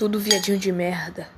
Tudo viadinho de merda.